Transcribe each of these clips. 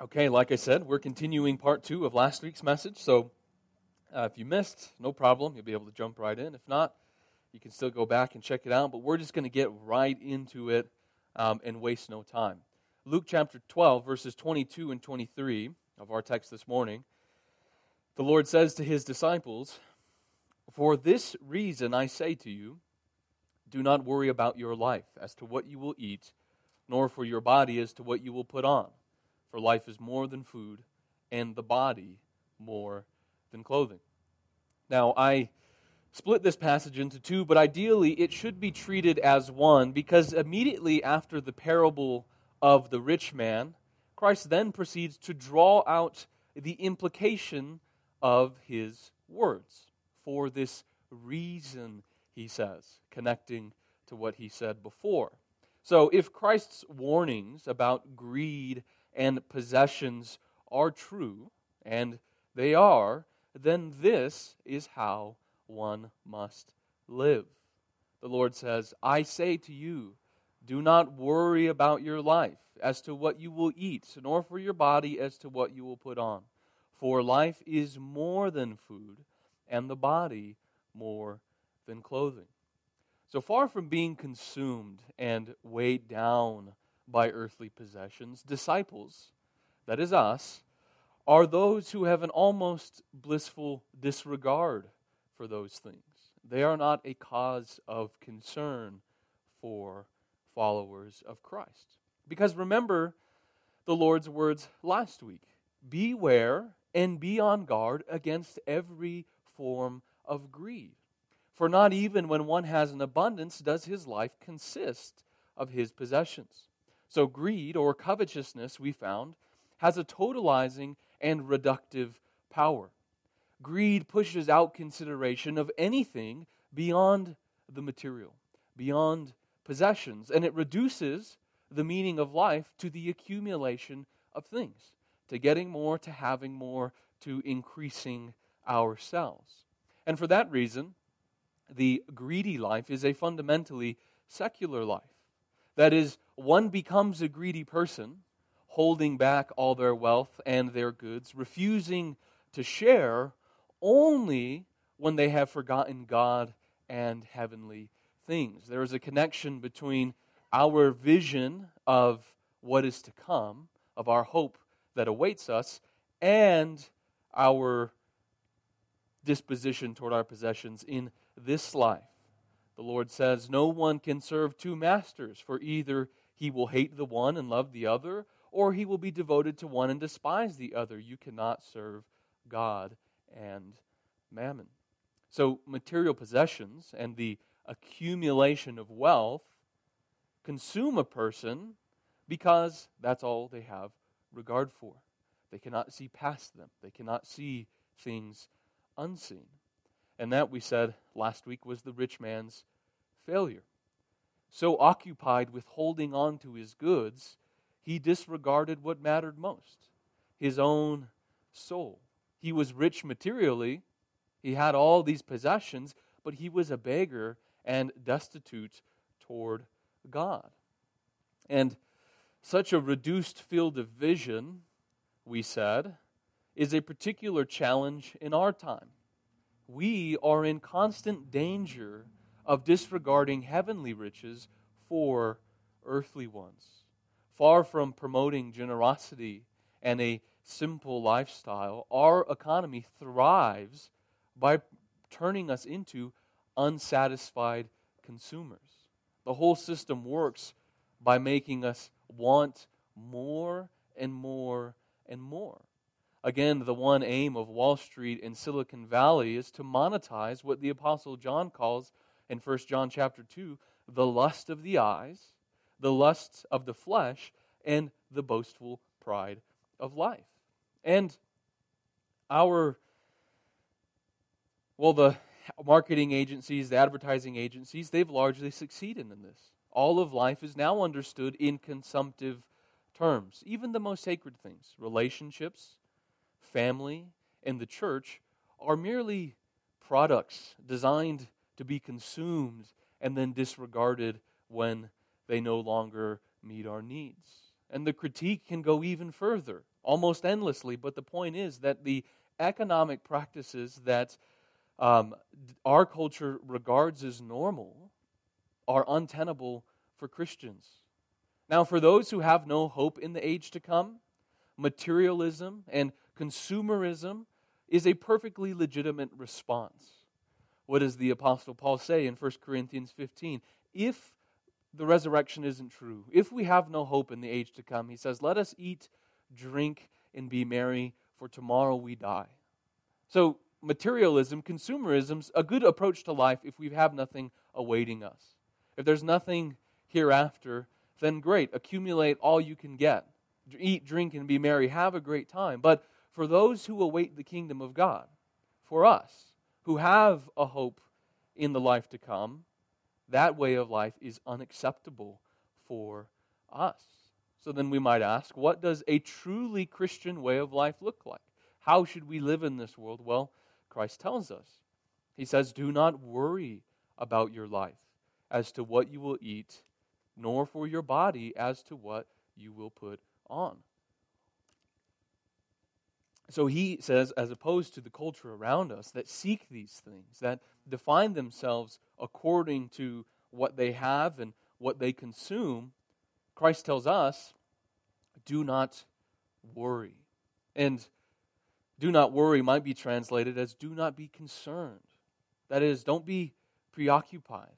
Okay, like I said, we're continuing part two of last week's message. So uh, if you missed, no problem. You'll be able to jump right in. If not, you can still go back and check it out. But we're just going to get right into it um, and waste no time. Luke chapter 12, verses 22 and 23 of our text this morning, the Lord says to his disciples, For this reason I say to you, do not worry about your life as to what you will eat, nor for your body as to what you will put on. For life is more than food, and the body more than clothing. Now, I split this passage into two, but ideally it should be treated as one because immediately after the parable of the rich man, Christ then proceeds to draw out the implication of his words. For this reason, he says, connecting to what he said before. So, if Christ's warnings about greed and possessions are true, and they are, then this is how one must live. The Lord says, I say to you, do not worry about your life as to what you will eat, nor for your body as to what you will put on. For life is more than food, and the body more than clothing. So far from being consumed and weighed down by earthly possessions, disciples, that is us, are those who have an almost blissful disregard for those things. They are not a cause of concern for followers of Christ. Because remember the Lord's words last week Beware and be on guard against every form of greed. For not even when one has an abundance does his life consist of his possessions. So, greed or covetousness, we found, has a totalizing and reductive power. Greed pushes out consideration of anything beyond the material, beyond possessions, and it reduces the meaning of life to the accumulation of things, to getting more, to having more, to increasing ourselves. And for that reason, the greedy life is a fundamentally secular life. That is, one becomes a greedy person holding back all their wealth and their goods, refusing to share only when they have forgotten God and heavenly things. There is a connection between our vision of what is to come, of our hope that awaits us, and our disposition toward our possessions in this life. The Lord says, No one can serve two masters, for either he will hate the one and love the other, or he will be devoted to one and despise the other. You cannot serve God and mammon. So, material possessions and the accumulation of wealth consume a person because that's all they have regard for. They cannot see past them, they cannot see things unseen. And that, we said last week, was the rich man's failure. So occupied with holding on to his goods he disregarded what mattered most his own soul. He was rich materially, he had all these possessions, but he was a beggar and destitute toward God. And such a reduced field of vision, we said, is a particular challenge in our time. We are in constant danger of disregarding heavenly riches for earthly ones. Far from promoting generosity and a simple lifestyle, our economy thrives by turning us into unsatisfied consumers. The whole system works by making us want more and more and more. Again, the one aim of Wall Street and Silicon Valley is to monetize what the apostle John calls in 1 John chapter 2 the lust of the eyes the lusts of the flesh, and the boastful pride of life. And our, well, the marketing agencies, the advertising agencies, they've largely succeeded in this. All of life is now understood in consumptive terms. Even the most sacred things, relationships, family, and the church, are merely products designed to be consumed and then disregarded when they no longer meet our needs. And the critique can go even further, almost endlessly. But the point is that the economic practices that um, our culture regards as normal are untenable for Christians. Now, for those who have no hope in the age to come, materialism and consumerism is a perfectly legitimate response. What does the Apostle Paul say in 1 Corinthians 15? If the resurrection isn't true, if we have no hope in the age to come, he says, let us eat, drink, and be merry, for tomorrow we die. So, materialism, consumerism's a good approach to life if we have nothing awaiting us. If there's nothing hereafter, then great, accumulate all you can get. Eat, drink, and be merry. Have a great time. But for those who await the kingdom of God, for us who have a hope in the life to come, that way of life is unacceptable for us. So then we might ask, what does a truly Christian way of life look like? How should we live in this world? Well, Christ tells us. He says, Do not worry about your life as to what you will eat, nor for your body as to what you will put on. So he says, as opposed to the culture around us that seek these things, that define themselves according to what they have and what they consume, Christ tells us, do not worry. And do not worry might be translated as do not be concerned. That is, don't be preoccupied.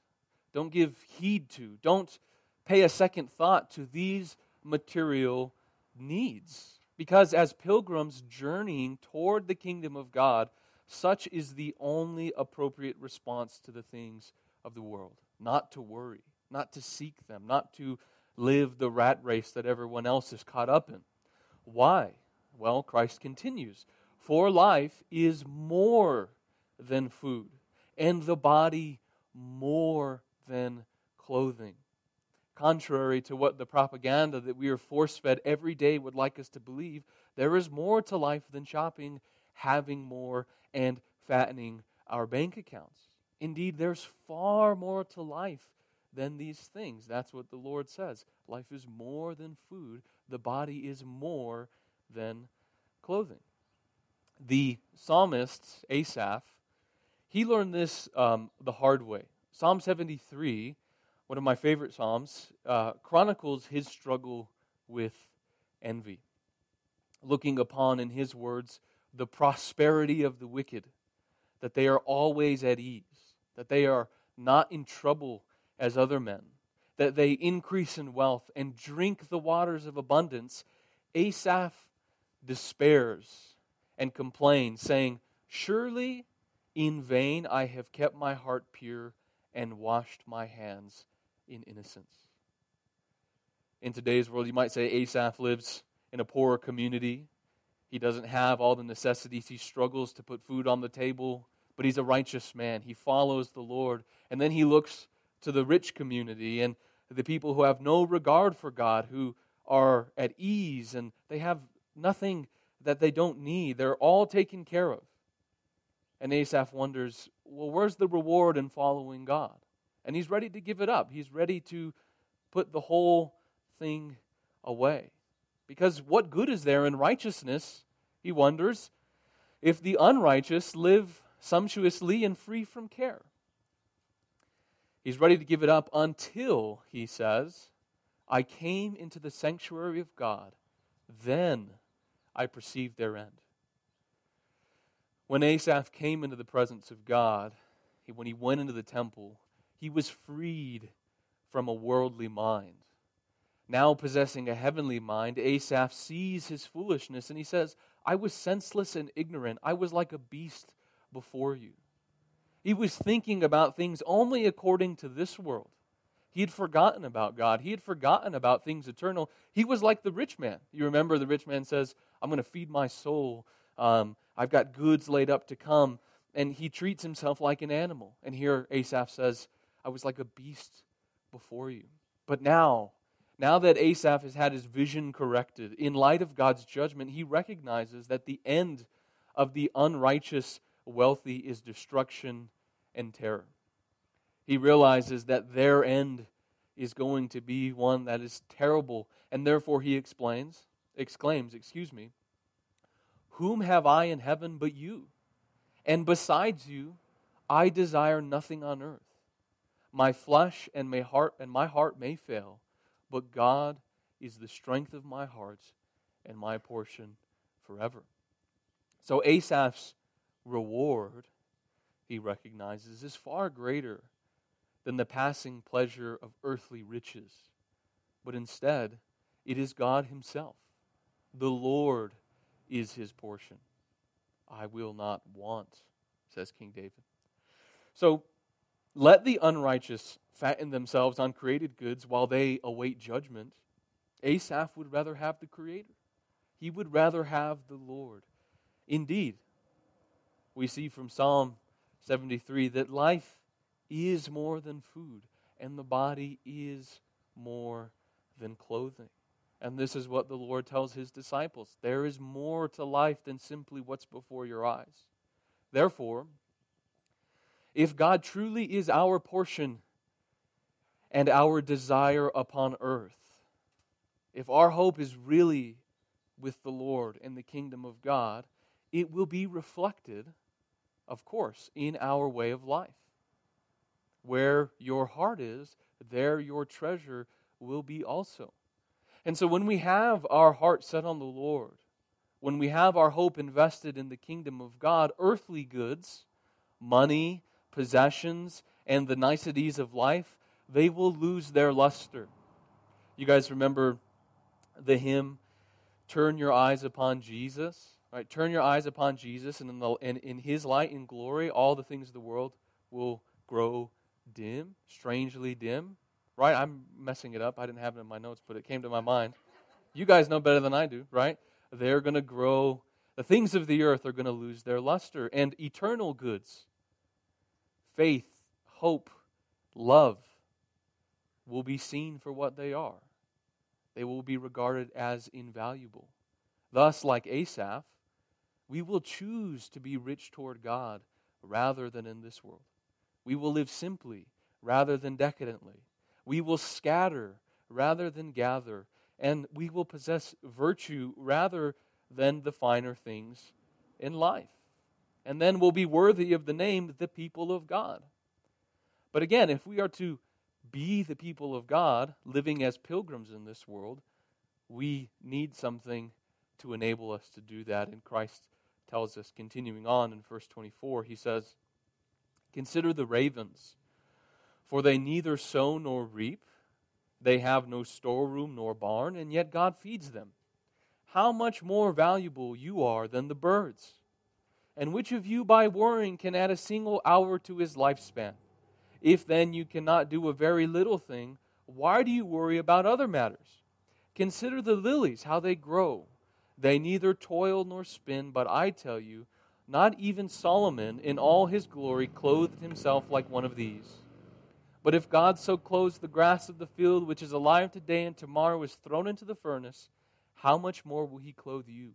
Don't give heed to. Don't pay a second thought to these material needs. Because as pilgrims journeying toward the kingdom of God, such is the only appropriate response to the things of the world. Not to worry, not to seek them, not to live the rat race that everyone else is caught up in. Why? Well, Christ continues For life is more than food, and the body more than clothing contrary to what the propaganda that we are force fed every day would like us to believe, there is more to life than shopping, having more, and fattening our bank accounts. Indeed, there's far more to life than these things. That's what the Lord says. Life is more than food, the body is more than clothing. The psalmist, Asaph, he learned this um, the hard way. Psalm 73 one of my favorite Psalms, uh, chronicles his struggle with envy, looking upon, in his words, the prosperity of the wicked, that they are always at ease, that they are not in trouble as other men, that they increase in wealth and drink the waters of abundance. Asaph despairs and complains, saying, Surely in vain I have kept my heart pure and washed my hands in innocence. In today's world, you might say Asaph lives in a poorer community. He doesn't have all the necessities. He struggles to put food on the table, but he's a righteous man. He follows the Lord. And then he looks to the rich community and the people who have no regard for God, who are at ease and they have nothing that they don't need. They're all taken care of. And Asaph wonders, well, where's the reward in following God? And he's ready to give it up. He's ready to put the whole thing away. Because what good is there in righteousness, he wonders, if the unrighteous live sumptuously and free from care? He's ready to give it up until, he says, I came into the sanctuary of God. Then I perceived their end. When Asaph came into the presence of God, when he went into the temple, he was freed from a worldly mind. Now, possessing a heavenly mind, Asaph sees his foolishness and he says, I was senseless and ignorant. I was like a beast before you. He was thinking about things only according to this world. He had forgotten about God. He had forgotten about things eternal. He was like the rich man. You remember the rich man says, I'm going to feed my soul. Um, I've got goods laid up to come. And he treats himself like an animal. And here Asaph says, I was like a beast before you. But now, now that Asaph has had his vision corrected, in light of God's judgment, he recognizes that the end of the unrighteous wealthy is destruction and terror. He realizes that their end is going to be one that is terrible. And therefore he explains, exclaims, excuse me, Whom have I in heaven but you? And besides you, I desire nothing on earth. My flesh and my heart and my heart may fail, but God is the strength of my heart and my portion forever. So Asaph's reward, he recognizes, is far greater than the passing pleasure of earthly riches. But instead, it is God Himself. The Lord is His portion. I will not want, says King David. So let the unrighteous fatten themselves on created goods while they await judgment. Asaph would rather have the Creator, he would rather have the Lord. Indeed, we see from Psalm 73 that life is more than food, and the body is more than clothing. And this is what the Lord tells his disciples there is more to life than simply what's before your eyes. Therefore, if God truly is our portion and our desire upon earth, if our hope is really with the Lord and the kingdom of God, it will be reflected, of course, in our way of life. Where your heart is, there your treasure will be also. And so when we have our heart set on the Lord, when we have our hope invested in the kingdom of God, earthly goods, money, possessions, and the niceties of life, they will lose their luster. You guys remember the hymn, Turn Your Eyes Upon Jesus? Right? Turn your eyes upon Jesus, and in, the, and in his light and glory, all the things of the world will grow dim, strangely dim. Right? I'm messing it up. I didn't have it in my notes, but it came to my mind. You guys know better than I do, right? They're going to grow, the things of the earth are going to lose their luster, and eternal goods, faith, hope, love, will be seen for what they are. They will be regarded as invaluable. Thus, like Asaph, we will choose to be rich toward God rather than in this world. We will live simply rather than decadently. We will scatter rather than gather. And we will possess virtue rather than the finer things in life. And then we'll be worthy of the name the people of God. But again, if we are to be the people of God, living as pilgrims in this world, we need something to enable us to do that. And Christ tells us, continuing on in verse 24, he says, Consider the ravens, for they neither sow nor reap, they have no storeroom nor barn, and yet God feeds them. How much more valuable you are than the birds! And which of you, by worrying, can add a single hour to his lifespan? If then you cannot do a very little thing, why do you worry about other matters? Consider the lilies, how they grow. They neither toil nor spin, but I tell you, not even Solomon in all his glory clothed himself like one of these. But if God so clothes the grass of the field, which is alive today and tomorrow is thrown into the furnace, how much more will he clothe you,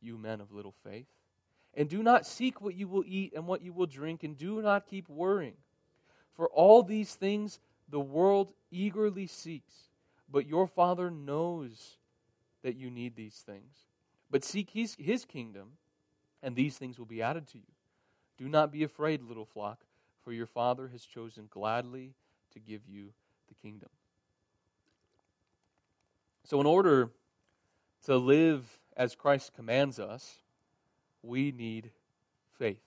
you men of little faith? And do not seek what you will eat and what you will drink, and do not keep worrying. For all these things the world eagerly seeks, but your Father knows that you need these things. But seek his, his kingdom, and these things will be added to you. Do not be afraid, little flock, for your Father has chosen gladly to give you the kingdom. So, in order to live as Christ commands us, we need faith.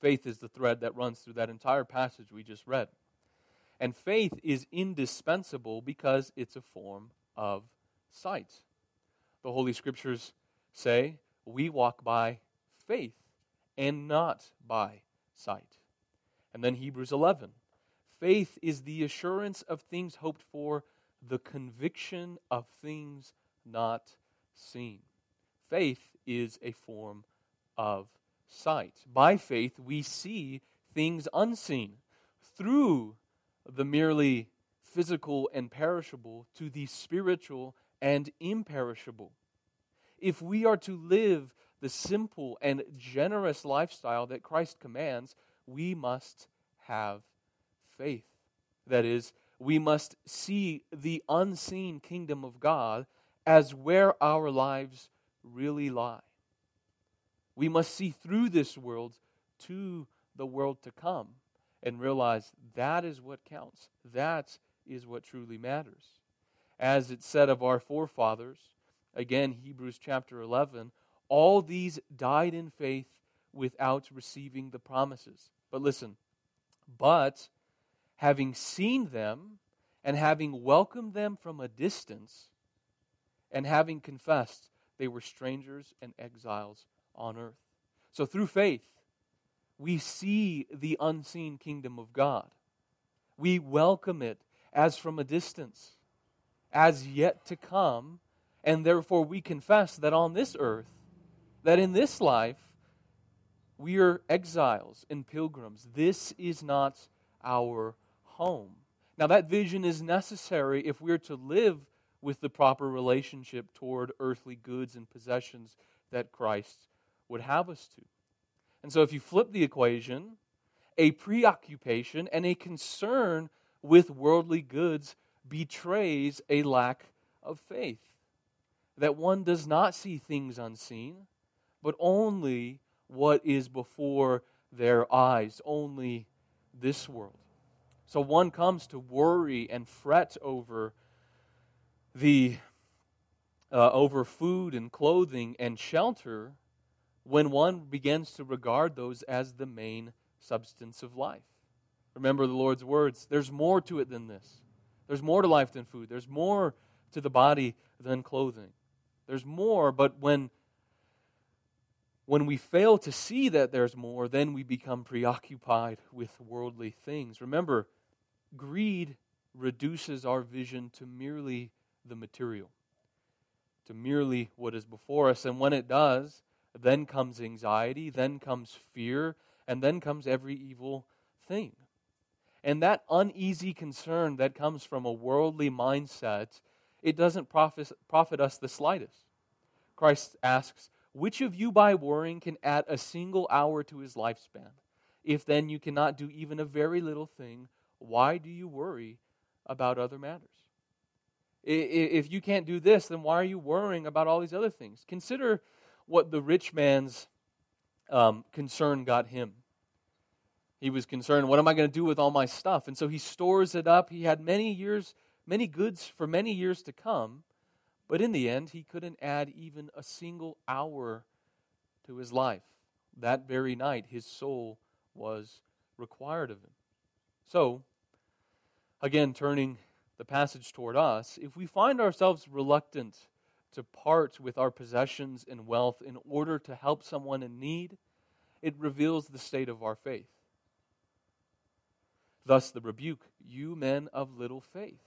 Faith is the thread that runs through that entire passage we just read. And faith is indispensable because it's a form of sight. The Holy Scriptures say we walk by faith and not by sight. And then Hebrews 11 faith is the assurance of things hoped for, the conviction of things not seen. Faith is a form of sight. By faith, we see things unseen through the merely physical and perishable to the spiritual and imperishable. If we are to live the simple and generous lifestyle that Christ commands, we must have faith. That is, we must see the unseen kingdom of God as where our lives really lie. We must see through this world to the world to come and realize that is what counts. That is what truly matters. As it said of our forefathers, again, Hebrews chapter 11, all these died in faith without receiving the promises. But listen, but having seen them and having welcomed them from a distance, and having confessed they were strangers and exiles on earth. So through faith, we see the unseen kingdom of God. We welcome it as from a distance, as yet to come, and therefore we confess that on this earth, that in this life, we are exiles and pilgrims. This is not our home. Now, that vision is necessary if we're to live with the proper relationship toward earthly goods and possessions that Christ would have us to. And so, if you flip the equation, a preoccupation and a concern with worldly goods betrays a lack of faith. That one does not see things unseen, but only what is before their eyes, only this world. So one comes to worry and fret over the uh, over food and clothing and shelter when one begins to regard those as the main substance of life. Remember the Lord's words there's more to it than this. There's more to life than food. There's more to the body than clothing. There's more, but when when we fail to see that there's more, then we become preoccupied with worldly things. Remember, greed reduces our vision to merely the material, to merely what is before us. And when it does, then comes anxiety, then comes fear, and then comes every evil thing. And that uneasy concern that comes from a worldly mindset, it doesn't profit, profit us the slightest. Christ asks, Which of you by worrying can add a single hour to his lifespan? If then you cannot do even a very little thing, why do you worry about other matters? If you can't do this, then why are you worrying about all these other things? Consider what the rich man's um, concern got him. He was concerned, what am I going to do with all my stuff? And so he stores it up. He had many years, many goods for many years to come. But in the end, he couldn't add even a single hour to his life. That very night, his soul was required of him. So, again, turning the passage toward us, if we find ourselves reluctant to part with our possessions and wealth in order to help someone in need, it reveals the state of our faith. Thus, the rebuke, you men of little faith.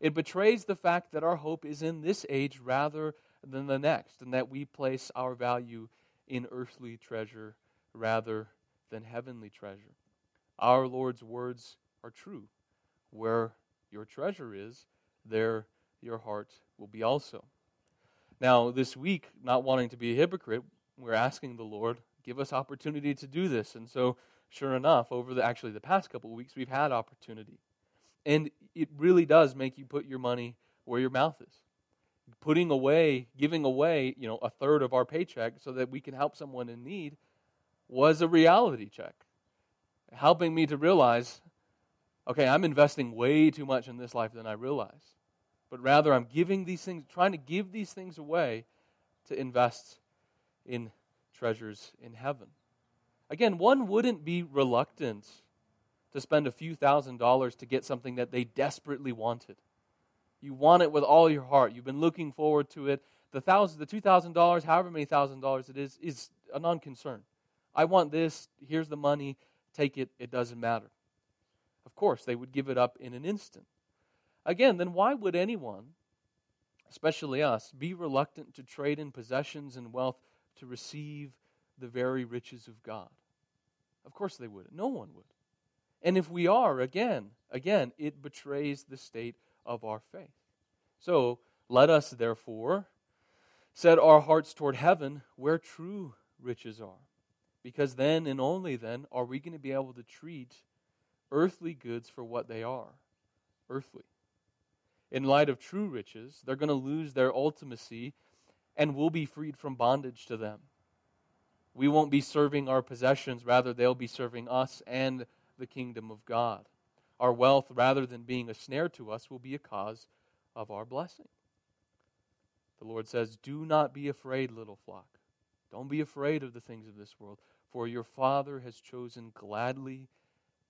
It betrays the fact that our hope is in this age rather than the next, and that we place our value in earthly treasure rather than heavenly treasure. Our Lord's words are true. Where your treasure is, there your heart will be also. Now, this week, not wanting to be a hypocrite, we're asking the Lord, give us opportunity to do this. And so, sure enough, over the actually the past couple of weeks, we've had opportunity. And it really does make you put your money where your mouth is. Putting away, giving away, you know, a third of our paycheck so that we can help someone in need was a reality check. Helping me to realize okay, I'm investing way too much in this life than I realize. But rather, I'm giving these things, trying to give these things away to invest in treasures in heaven. Again, one wouldn't be reluctant to spend a few thousand dollars to get something that they desperately wanted. You want it with all your heart. You've been looking forward to it. The thousand, the two thousand dollars, however many thousand dollars it is, is a non-concern. I want this. Here's the money. Take it. It doesn't matter. Of course, they would give it up in an instant. Again, then why would anyone, especially us, be reluctant to trade in possessions and wealth to receive the very riches of God? Of course they would. No one would. And if we are, again, again, it betrays the state of our faith. So let us, therefore, set our hearts toward heaven where true riches are. Because then and only then are we going to be able to treat earthly goods for what they are earthly. In light of true riches, they're going to lose their ultimacy and we'll be freed from bondage to them. We won't be serving our possessions, rather, they'll be serving us and the kingdom of God. Our wealth, rather than being a snare to us, will be a cause of our blessing. The Lord says, Do not be afraid, little flock. Don't be afraid of the things of this world, for your Father has chosen gladly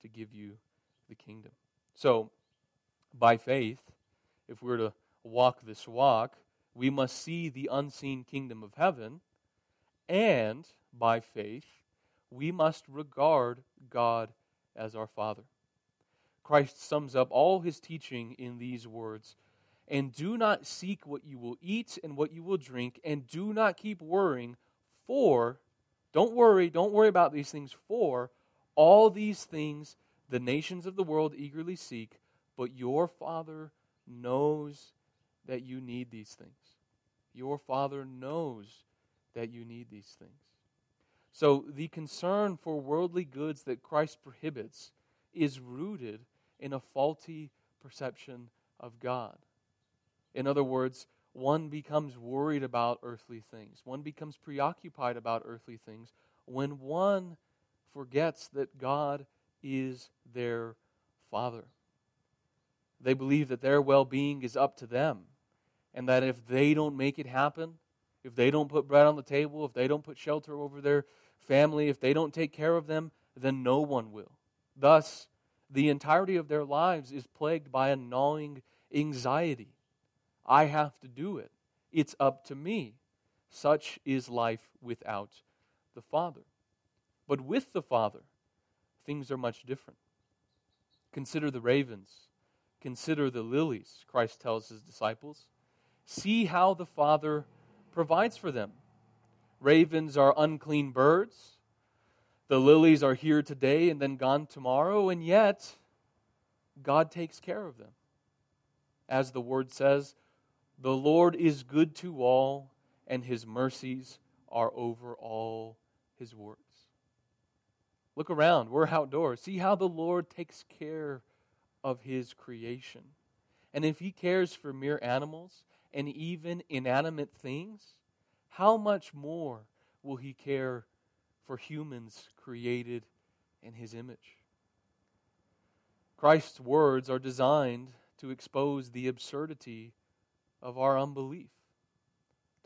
to give you the kingdom. So, by faith, if we're to walk this walk, we must see the unseen kingdom of heaven, and by faith, we must regard God as our Father. Christ sums up all his teaching in these words And do not seek what you will eat and what you will drink, and do not keep worrying, for, don't worry, don't worry about these things, for all these things the nations of the world eagerly seek, but your Father knows that you need these things. Your Father knows that you need these things. So the concern for worldly goods that Christ prohibits is rooted in a faulty perception of God. In other words, one becomes worried about earthly things, one becomes preoccupied about earthly things when one forgets that God is their Father. They believe that their well being is up to them, and that if they don't make it happen, if they don't put bread on the table, if they don't put shelter over their family, if they don't take care of them, then no one will. Thus, the entirety of their lives is plagued by a gnawing anxiety. I have to do it. It's up to me. Such is life without the Father. But with the Father, things are much different. Consider the ravens. Consider the lilies, Christ tells his disciples. See how the Father provides for them. Ravens are unclean birds. The lilies are here today and then gone tomorrow, and yet God takes care of them. As the word says, the Lord is good to all, and his mercies are over all his works. Look around. We're outdoors. See how the Lord takes care of his creation. And if he cares for mere animals and even inanimate things, how much more will he care for humans created in his image? Christ's words are designed to expose the absurdity of our unbelief,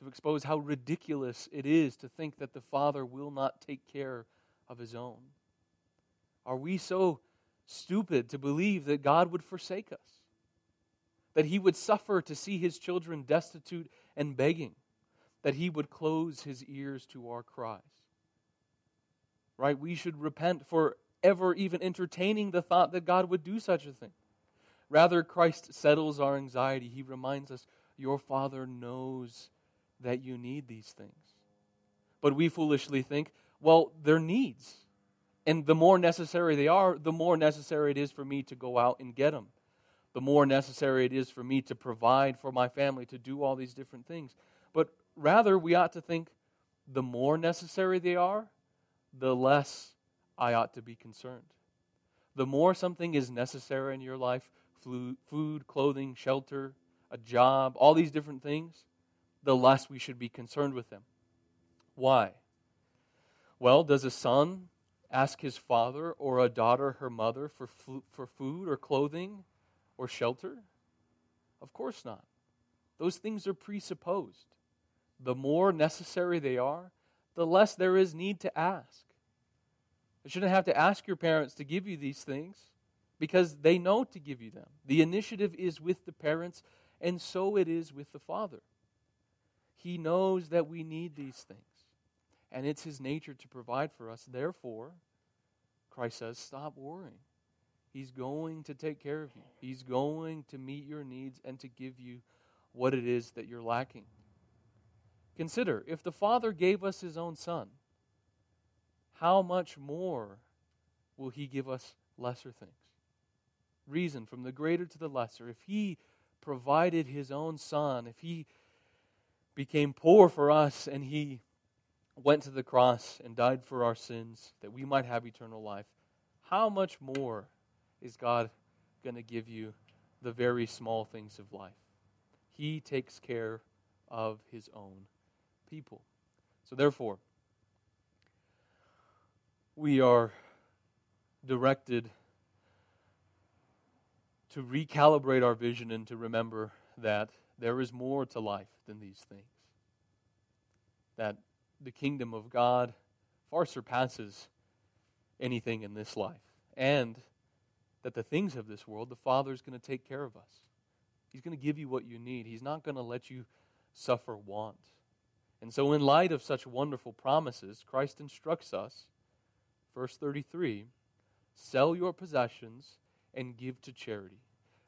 to expose how ridiculous it is to think that the Father will not take care of his own. Are we so stupid to believe that God would forsake us? That he would suffer to see his children destitute and begging? That he would close his ears to our cries? Right? We should repent for ever even entertaining the thought that God would do such a thing. Rather, Christ settles our anxiety. He reminds us, Your Father knows that you need these things. But we foolishly think, well, they're needs. And the more necessary they are, the more necessary it is for me to go out and get them. The more necessary it is for me to provide for my family, to do all these different things. But rather, we ought to think the more necessary they are, the less I ought to be concerned. The more something is necessary in your life food, clothing, shelter, a job, all these different things the less we should be concerned with them. Why? Well, does a son ask his father or a daughter her mother for, for food or clothing or shelter? Of course not. Those things are presupposed. The more necessary they are, the less there is need to ask. You shouldn't have to ask your parents to give you these things because they know to give you them. The initiative is with the parents, and so it is with the Father. He knows that we need these things and it's His nature to provide for us. Therefore, Christ says, stop worrying. He's going to take care of you, He's going to meet your needs and to give you what it is that you're lacking. Consider if the Father gave us His own Son, how much more will He give us lesser things? Reason from the greater to the lesser. If He provided His own Son, if He became poor for us and He went to the cross and died for our sins that we might have eternal life, how much more is God going to give you the very small things of life. He takes care of his own people. So, therefore, we are directed to recalibrate our vision and to remember that there is more to life than these things. That the kingdom of God far surpasses anything in this life. And that the things of this world, the Father is going to take care of us. He's going to give you what you need. He's not going to let you suffer want. And so, in light of such wonderful promises, Christ instructs us, verse 33 sell your possessions and give to charity.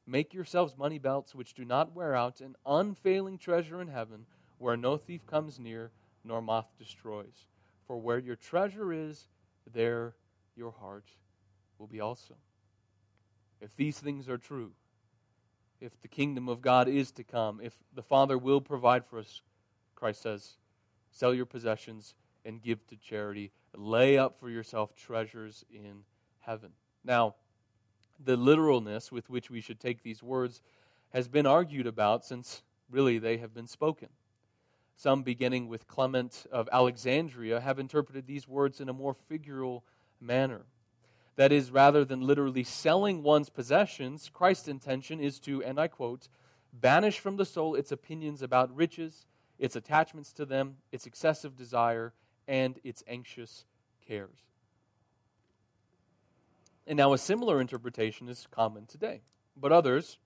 Make yourselves money belts which do not wear out, an unfailing treasure in heaven, where no thief comes near, nor moth destroys. For where your treasure is, there your heart will be also. If these things are true, if the kingdom of God is to come, if the Father will provide for us, Christ says, sell your possessions and give to charity. Lay up for yourself treasures in heaven. Now, the literalness with which we should take these words has been argued about since really they have been spoken. Some, beginning with Clement of Alexandria, have interpreted these words in a more figural manner. That is, rather than literally selling one's possessions, Christ's intention is to, and I quote, banish from the soul its opinions about riches, its attachments to them, its excessive desire, and its anxious cares. And now a similar interpretation is common today. But others,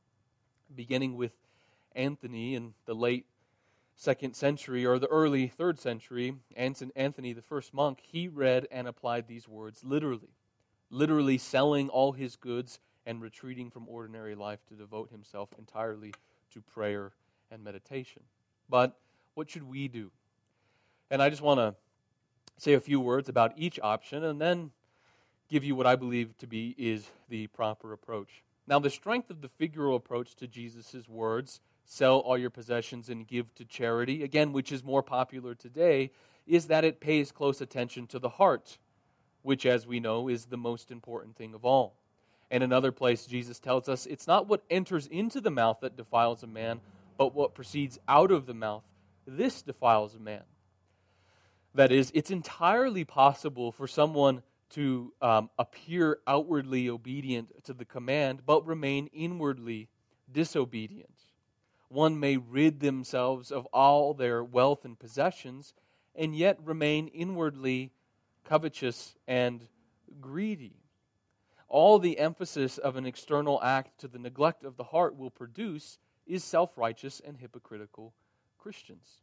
beginning with Anthony in the late second century or the early third century, Anthony, the first monk, he read and applied these words literally, literally selling all his goods and retreating from ordinary life to devote himself entirely to prayer and meditation. But what should we do? And I just want to say a few words about each option and then give you what I believe to be is the proper approach. Now, the strength of the figural approach to Jesus' words, sell all your possessions and give to charity, again, which is more popular today, is that it pays close attention to the heart, which, as we know, is the most important thing of all. And another place, Jesus tells us it's not what enters into the mouth that defiles a man, but what proceeds out of the mouth. This defiles a man. That is, it's entirely possible for someone to um, appear outwardly obedient to the command, but remain inwardly disobedient. One may rid themselves of all their wealth and possessions, and yet remain inwardly covetous and greedy. All the emphasis of an external act to the neglect of the heart will produce is self righteous and hypocritical Christians.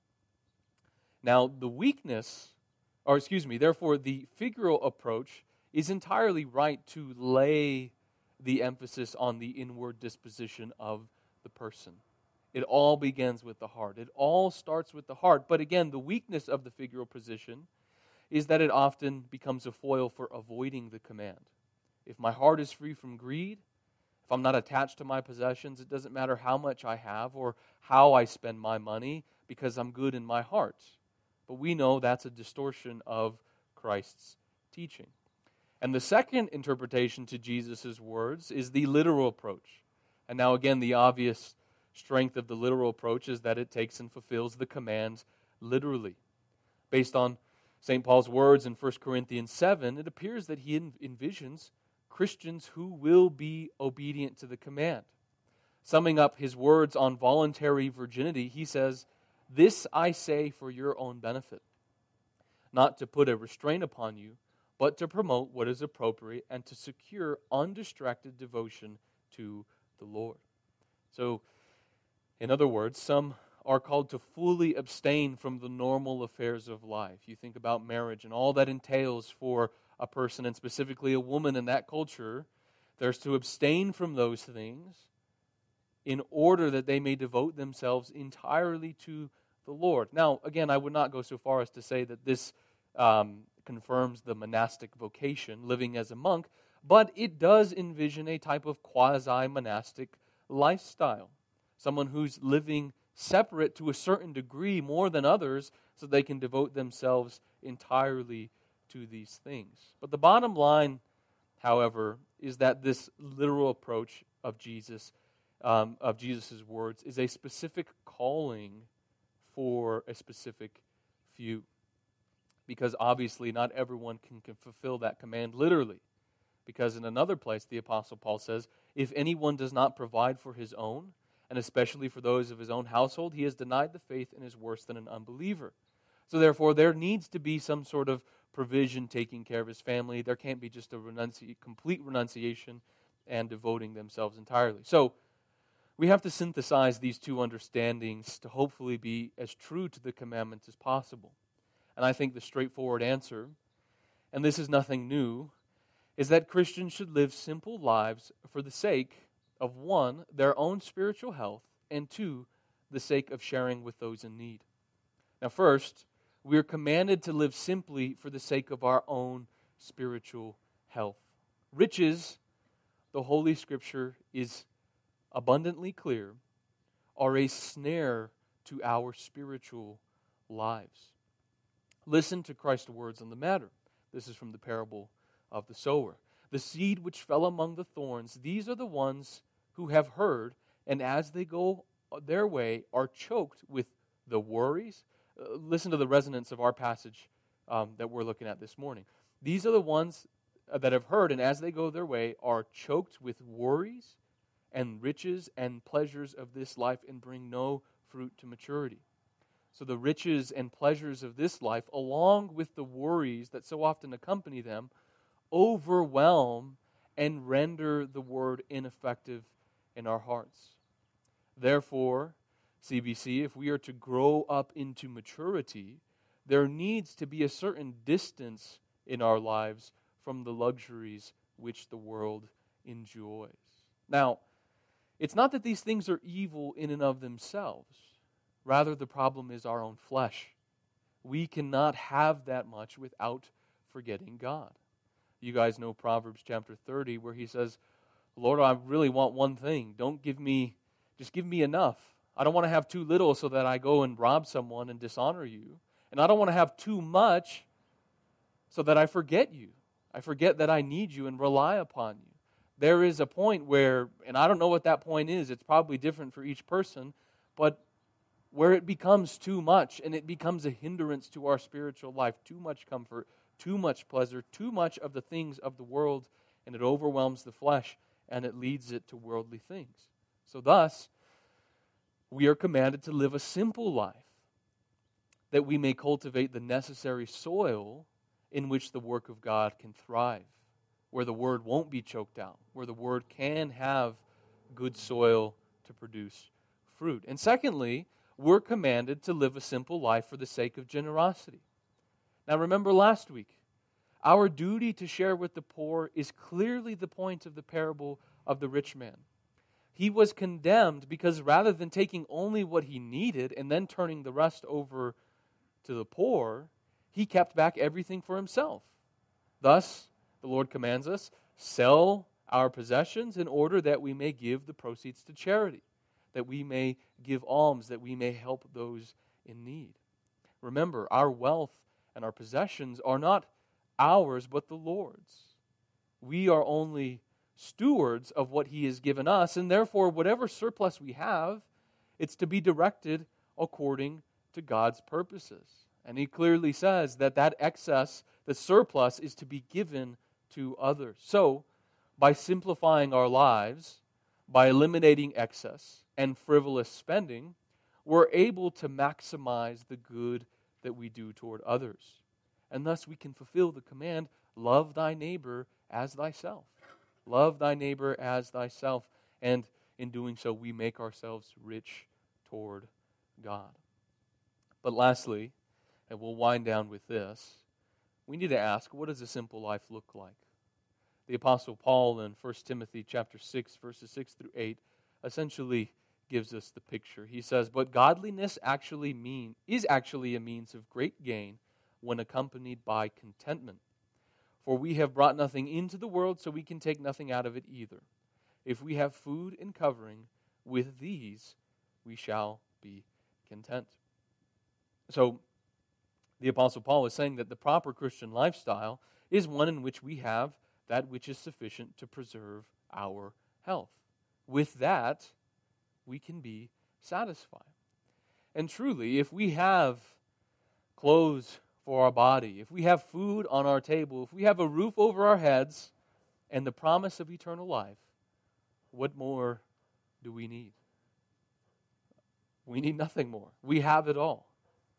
Now, the weakness or excuse me, therefore, the figural approach is entirely right to lay the emphasis on the inward disposition of the person. It all begins with the heart. It all starts with the heart. But again, the weakness of the figural position is that it often becomes a foil for avoiding the command. If my heart is free from greed, if I'm not attached to my possessions, it doesn't matter how much I have or how I spend my money because I'm good in my heart. But we know that's a distortion of Christ's teaching. And the second interpretation to Jesus' words is the literal approach. And now, again, the obvious strength of the literal approach is that it takes and fulfills the commands literally. Based on St. Paul's words in 1 Corinthians 7, it appears that he envisions Christians who will be obedient to the command. Summing up his words on voluntary virginity, he says, this I say for your own benefit, not to put a restraint upon you, but to promote what is appropriate and to secure undistracted devotion to the Lord. So, in other words, some are called to fully abstain from the normal affairs of life. You think about marriage and all that entails for a person, and specifically a woman in that culture. There's to abstain from those things in order that they may devote themselves entirely to the Lord. Now, again, I would not go so far as to say that this um, confirms the monastic vocation, living as a monk, but it does envision a type of quasi monastic lifestyle. Someone who's living separate to a certain degree more than others so they can devote themselves entirely to these things. But the bottom line, however, is that this literal approach of Jesus um, of Jesus' words is a specific calling for a specific few. Because obviously, not everyone can, can fulfill that command literally. Because in another place, the Apostle Paul says, If anyone does not provide for his own, and especially for those of his own household, he has denied the faith and is worse than an unbeliever. So, therefore, there needs to be some sort of provision taking care of his family. There can't be just a renunci- complete renunciation and devoting themselves entirely. So, we have to synthesize these two understandings to hopefully be as true to the commandments as possible. And I think the straightforward answer, and this is nothing new, is that Christians should live simple lives for the sake of one, their own spiritual health, and two, the sake of sharing with those in need. Now, first, we are commanded to live simply for the sake of our own spiritual health. Riches, the Holy Scripture is abundantly clear, are a snare to our spiritual lives. Listen to Christ's words on the matter. This is from the parable of the sower. The seed which fell among the thorns, these are the ones who have heard, and as they go their way, are choked with the worries. Uh, listen to the resonance of our passage um, that we're looking at this morning. These are the ones uh, that have heard, and as they go their way, are choked with worries and riches and pleasures of this life and bring no fruit to maturity. So, the riches and pleasures of this life, along with the worries that so often accompany them, overwhelm and render the word ineffective in our hearts. Therefore, CBC, if we are to grow up into maturity, there needs to be a certain distance in our lives from the luxuries which the world enjoys. Now, it's not that these things are evil in and of themselves. Rather, the problem is our own flesh. We cannot have that much without forgetting God. You guys know Proverbs chapter 30, where he says, Lord, I really want one thing. Don't give me, just give me enough. I don't want to have too little so that I go and rob someone and dishonor you. And I don't want to have too much so that I forget you. I forget that I need you and rely upon you there is a point where, and I don't know what that point is, it's probably different for each person, but where it becomes too much and it becomes a hindrance to our spiritual life, too much comfort, too much pleasure, too much of the things of the world, and it overwhelms the flesh and it leads it to worldly things. So, thus, we are commanded to live a simple life that we may cultivate the necessary soil in which the work of God can thrive where the word won't be choked out, where the word can have good soil to produce fruit. And secondly, we're commanded to live a simple life for the sake of generosity. Now, remember last week, our duty to share with the poor is clearly the point of the parable of the rich man. He was condemned because rather than taking only what he needed and then turning the rest over to the poor, he kept back everything for himself. Thus, the Lord commands us sell our possessions in order that we may give the proceeds to charity, that we may give alms, that we may help those in need. Remember, our wealth and our possessions are not ours, but the Lord's. We are only stewards of what He has given us, and therefore, whatever surplus we have, it's to be directed according to God's purposes. And He clearly says that that excess, the surplus, is to be given to others. So, by simplifying our lives, by eliminating excess and frivolous spending, we're able to maximize the good that we do toward others. And thus we can fulfill the command love thy neighbor as thyself. Love thy neighbor as thyself. And in doing so, we make ourselves rich toward God. But lastly, and we'll wind down with this, we need to ask what does a simple life look like? The apostle Paul in 1 Timothy chapter 6 verses 6 through 8 essentially gives us the picture. He says, "But godliness actually mean is actually a means of great gain when accompanied by contentment. For we have brought nothing into the world, so we can take nothing out of it either. If we have food and covering, with these we shall be content." So the Apostle Paul is saying that the proper Christian lifestyle is one in which we have that which is sufficient to preserve our health. With that, we can be satisfied. And truly, if we have clothes for our body, if we have food on our table, if we have a roof over our heads and the promise of eternal life, what more do we need? We need nothing more. We have it all.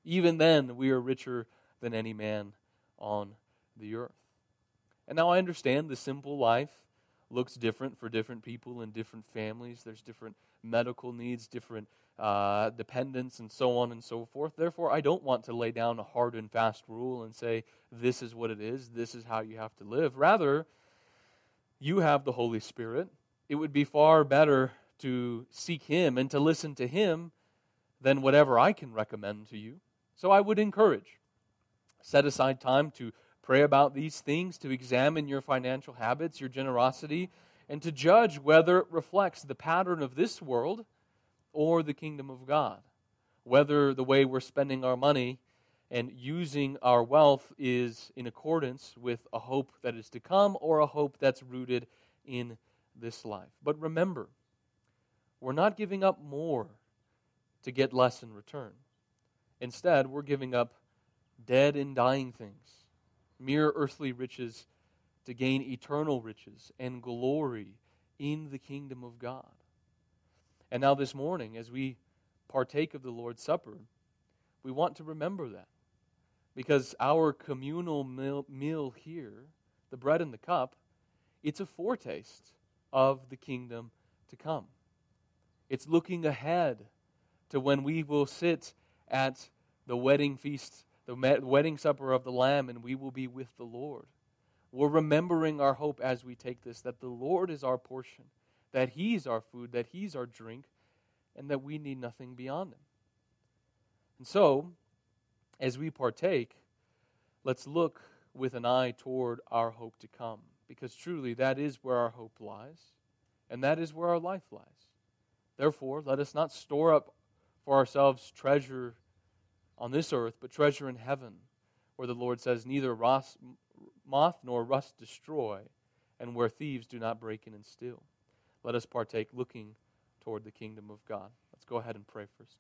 Even then, we are richer than any man on the earth. And now I understand the simple life looks different for different people in different families. There's different medical needs, different uh, dependence, and so on and so forth. Therefore, I don't want to lay down a hard and fast rule and say, this is what it is, this is how you have to live. Rather, you have the Holy Spirit. It would be far better to seek Him and to listen to Him than whatever I can recommend to you. So I would encourage set aside time to pray about these things, to examine your financial habits, your generosity, and to judge whether it reflects the pattern of this world or the kingdom of God. Whether the way we're spending our money and using our wealth is in accordance with a hope that is to come or a hope that's rooted in this life. But remember, we're not giving up more to get less in return. Instead, we're giving up dead and dying things, mere earthly riches, to gain eternal riches and glory in the kingdom of God. And now, this morning, as we partake of the Lord's Supper, we want to remember that. Because our communal meal here, the bread and the cup, it's a foretaste of the kingdom to come. It's looking ahead to when we will sit at the wedding feast, the wedding supper of the Lamb, and we will be with the Lord. We're remembering our hope as we take this that the Lord is our portion, that He's our food, that He's our drink, and that we need nothing beyond Him. And so, as we partake, let's look with an eye toward our hope to come, because truly that is where our hope lies, and that is where our life lies. Therefore, let us not store up for ourselves treasure on this earth, but treasure in heaven, where the Lord says, Neither moth nor rust destroy, and where thieves do not break in and steal. Let us partake looking toward the kingdom of God. Let's go ahead and pray first.